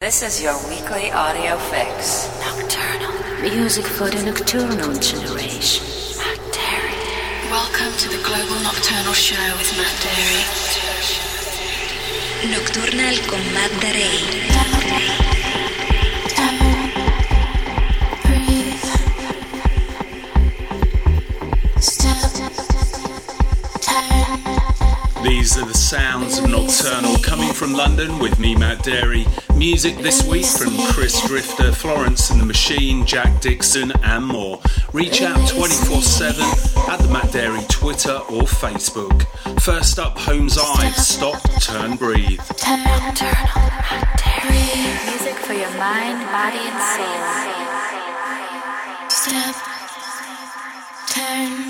This is your weekly audio fix. Nocturnal. Music for the nocturnal generation. Matt Darey. Welcome to the Global Nocturnal Show with Matt Darey. Nocturnal con Matt Darey. These are the sounds of Nocturnal coming from London with me, Matt Darey. Music this week from Chris Drifter, Florence and the Machine, Jack Dixon, and more. Reach out 24 7 at the Matt Darey Twitter or Facebook. First up, Home's Eyes, Stop, Turn, Breathe. Nocturnal Matt Darey. Music for your mind, body, and soul. Step, turn,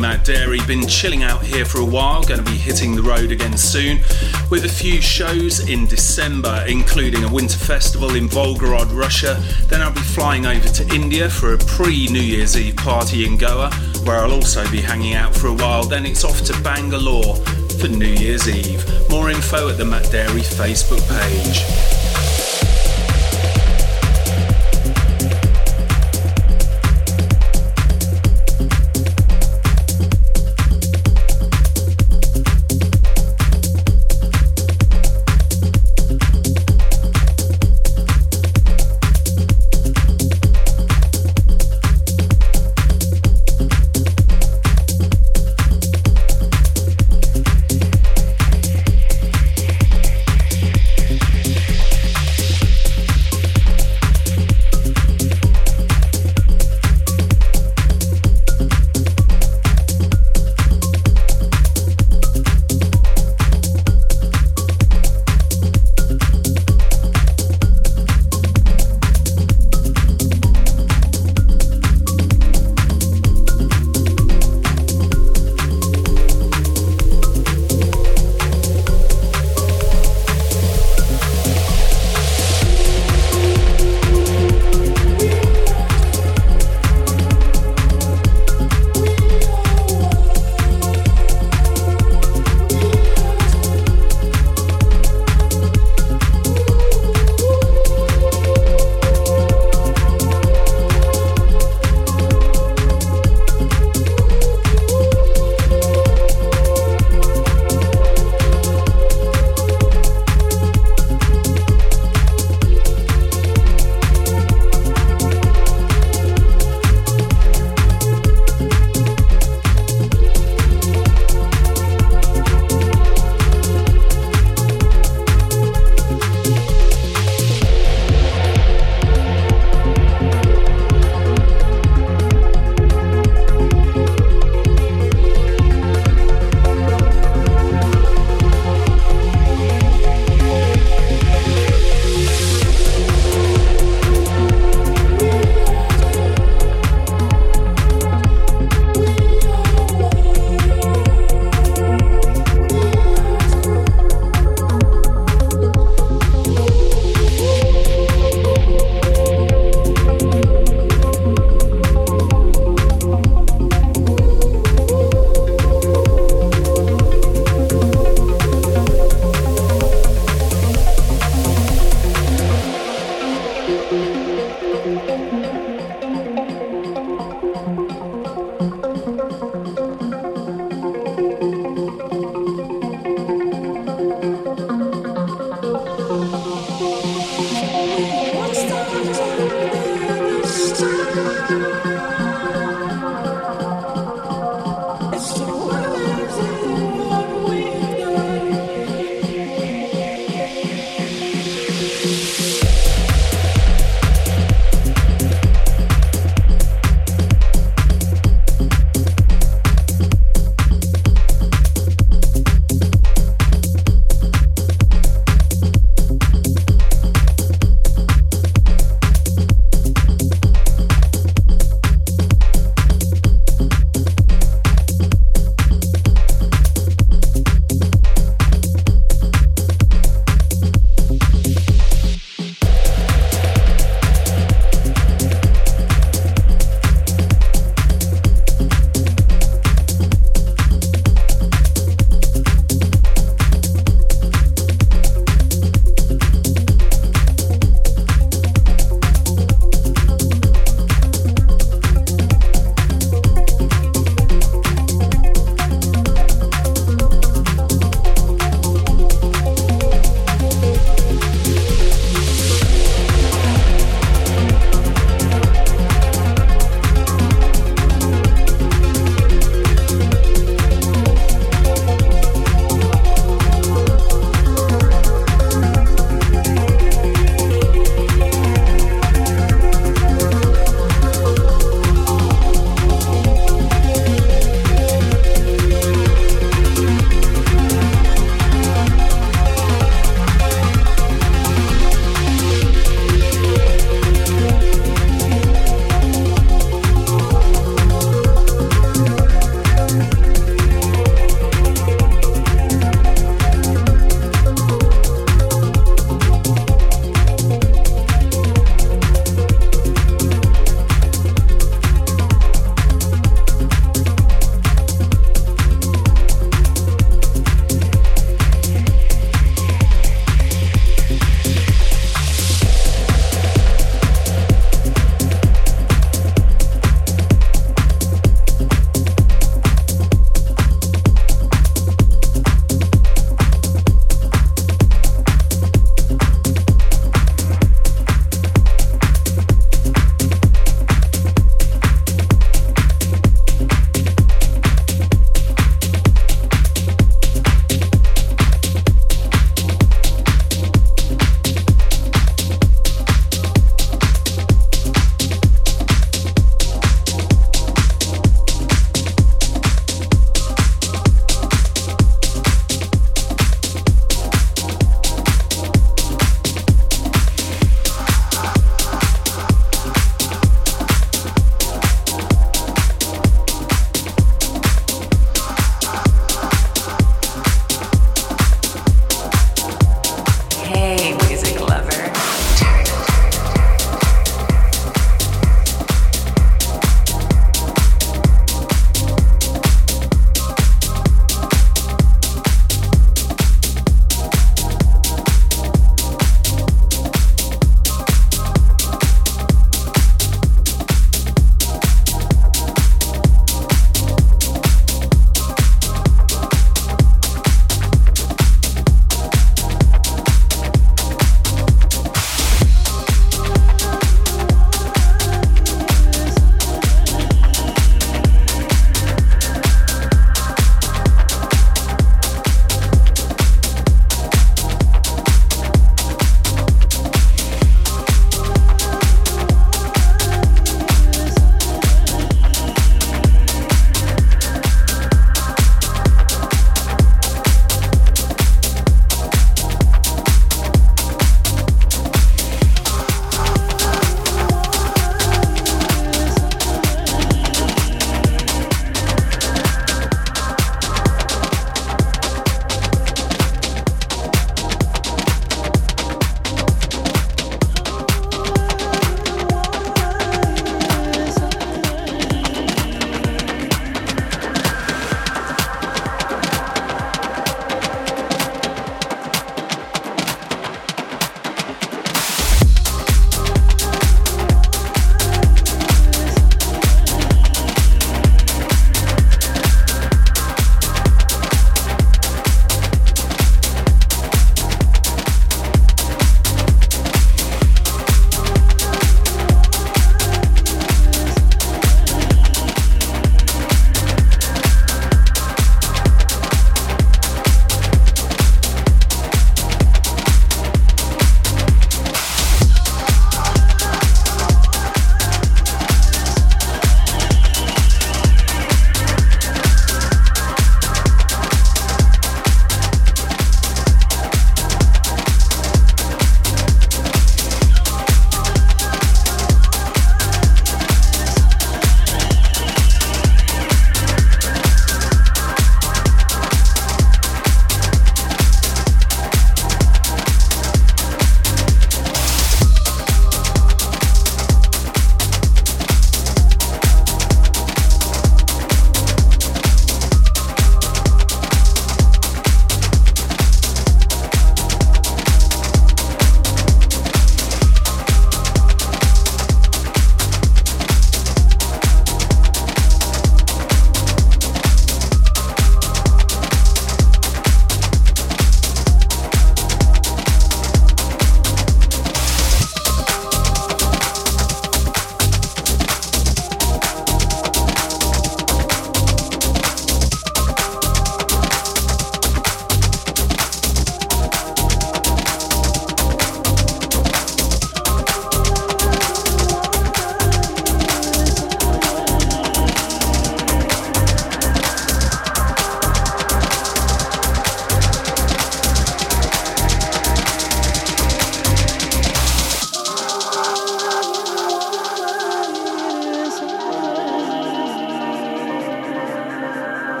Matt Darey. Been chilling out here for a while, going to be hitting the road again soon with a few shows in December, including a winter festival in Volgorod, Russia. Then I'll be flying over to India for a pre New Year's Eve party in Goa, where I'll also be hanging out for a while. Then it's off to Bangalore for New Year's Eve. More info at the Matt Darey Facebook page.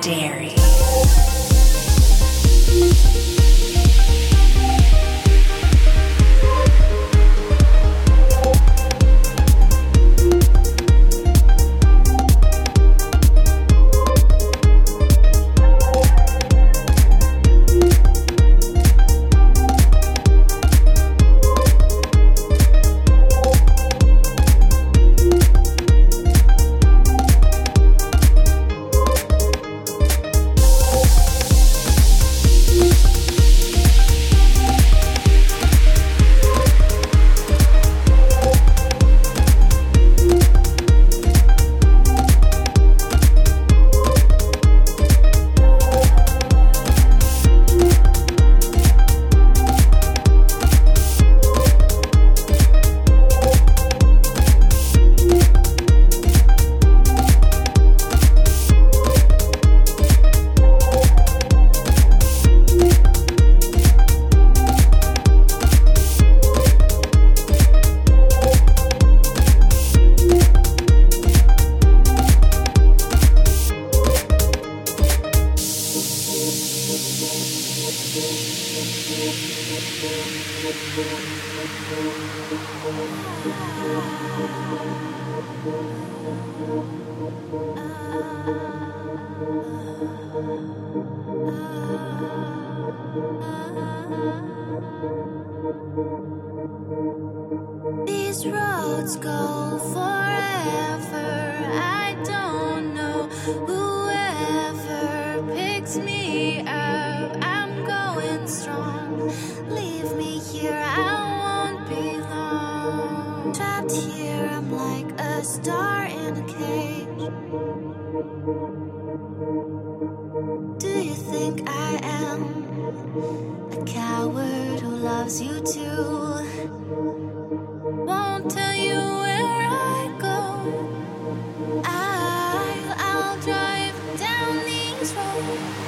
Darey. here, I'm like a star in a cage. Do you think I am a coward who loves you too? Won't tell you where I go. I I'll drive down these roads.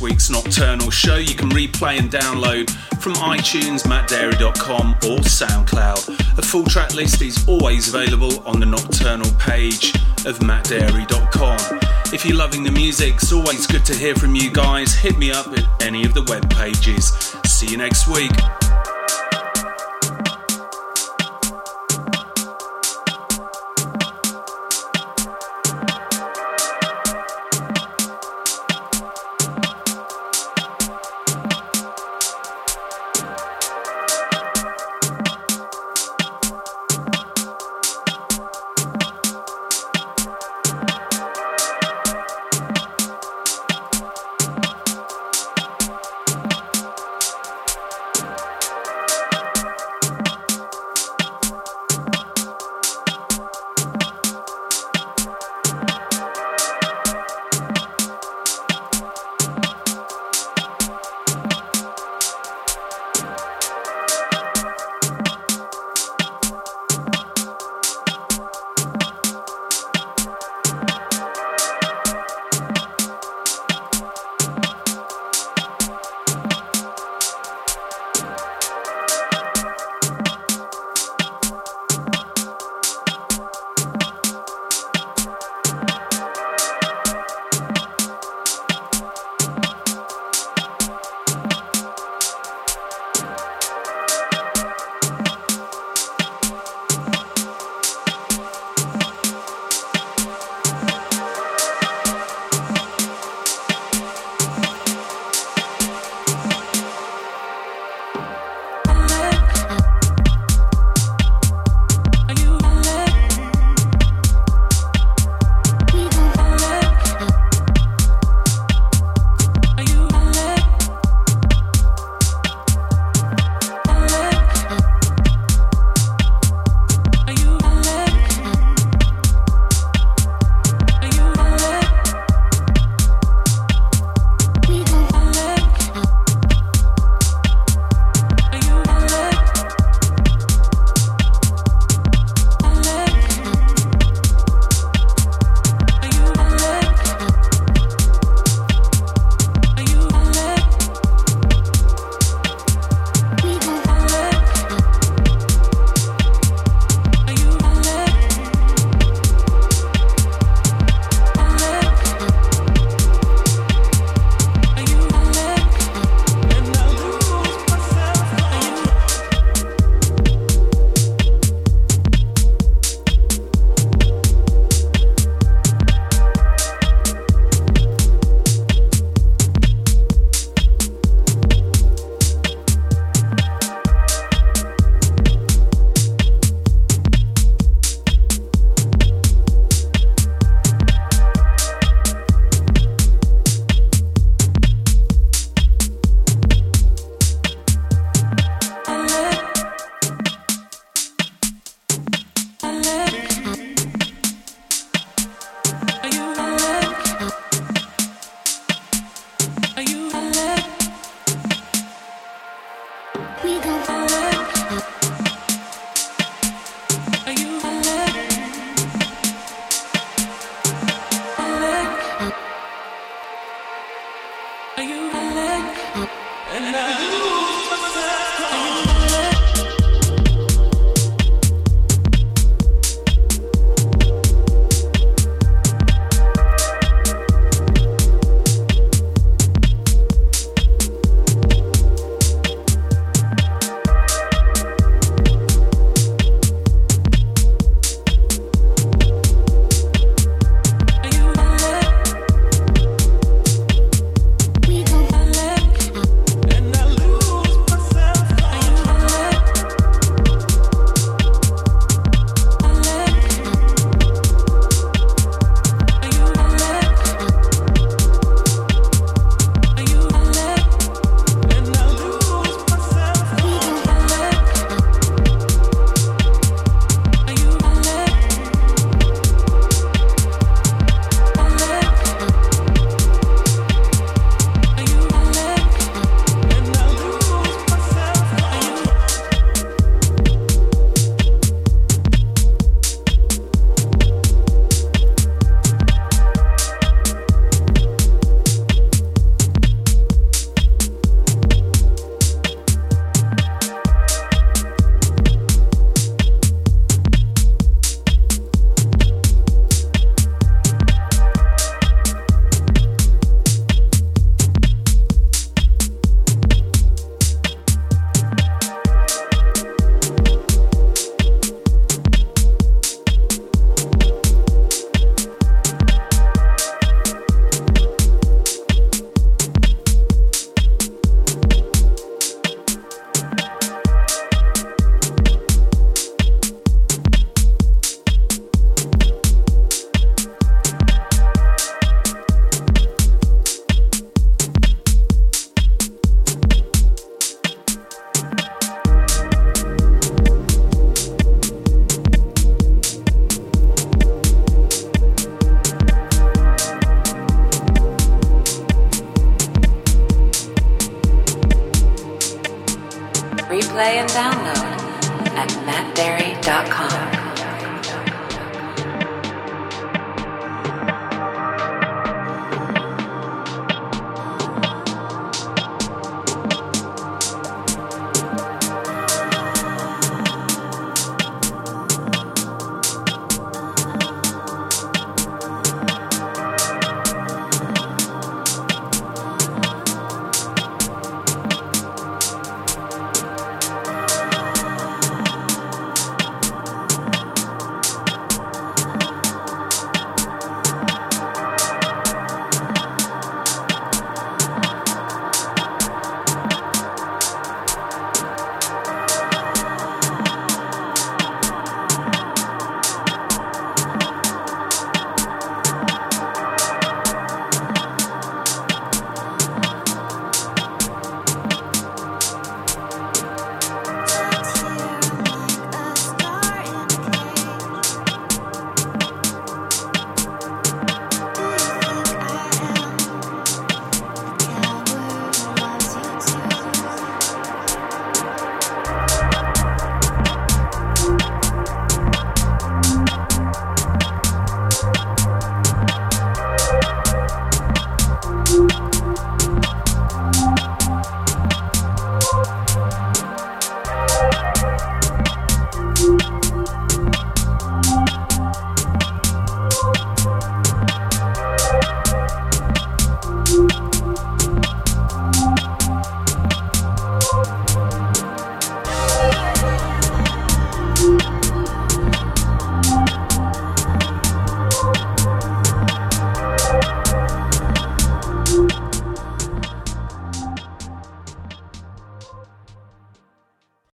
Week's Nocturnal Show. You can replay and download from iTunes, mattdarey.com, or SoundCloud. A full track list is always available on the Nocturnal page of mattdarey.com. If you're loving the music, it's always good to hear from you guys. Hit me up at any of the web pages. See you next week.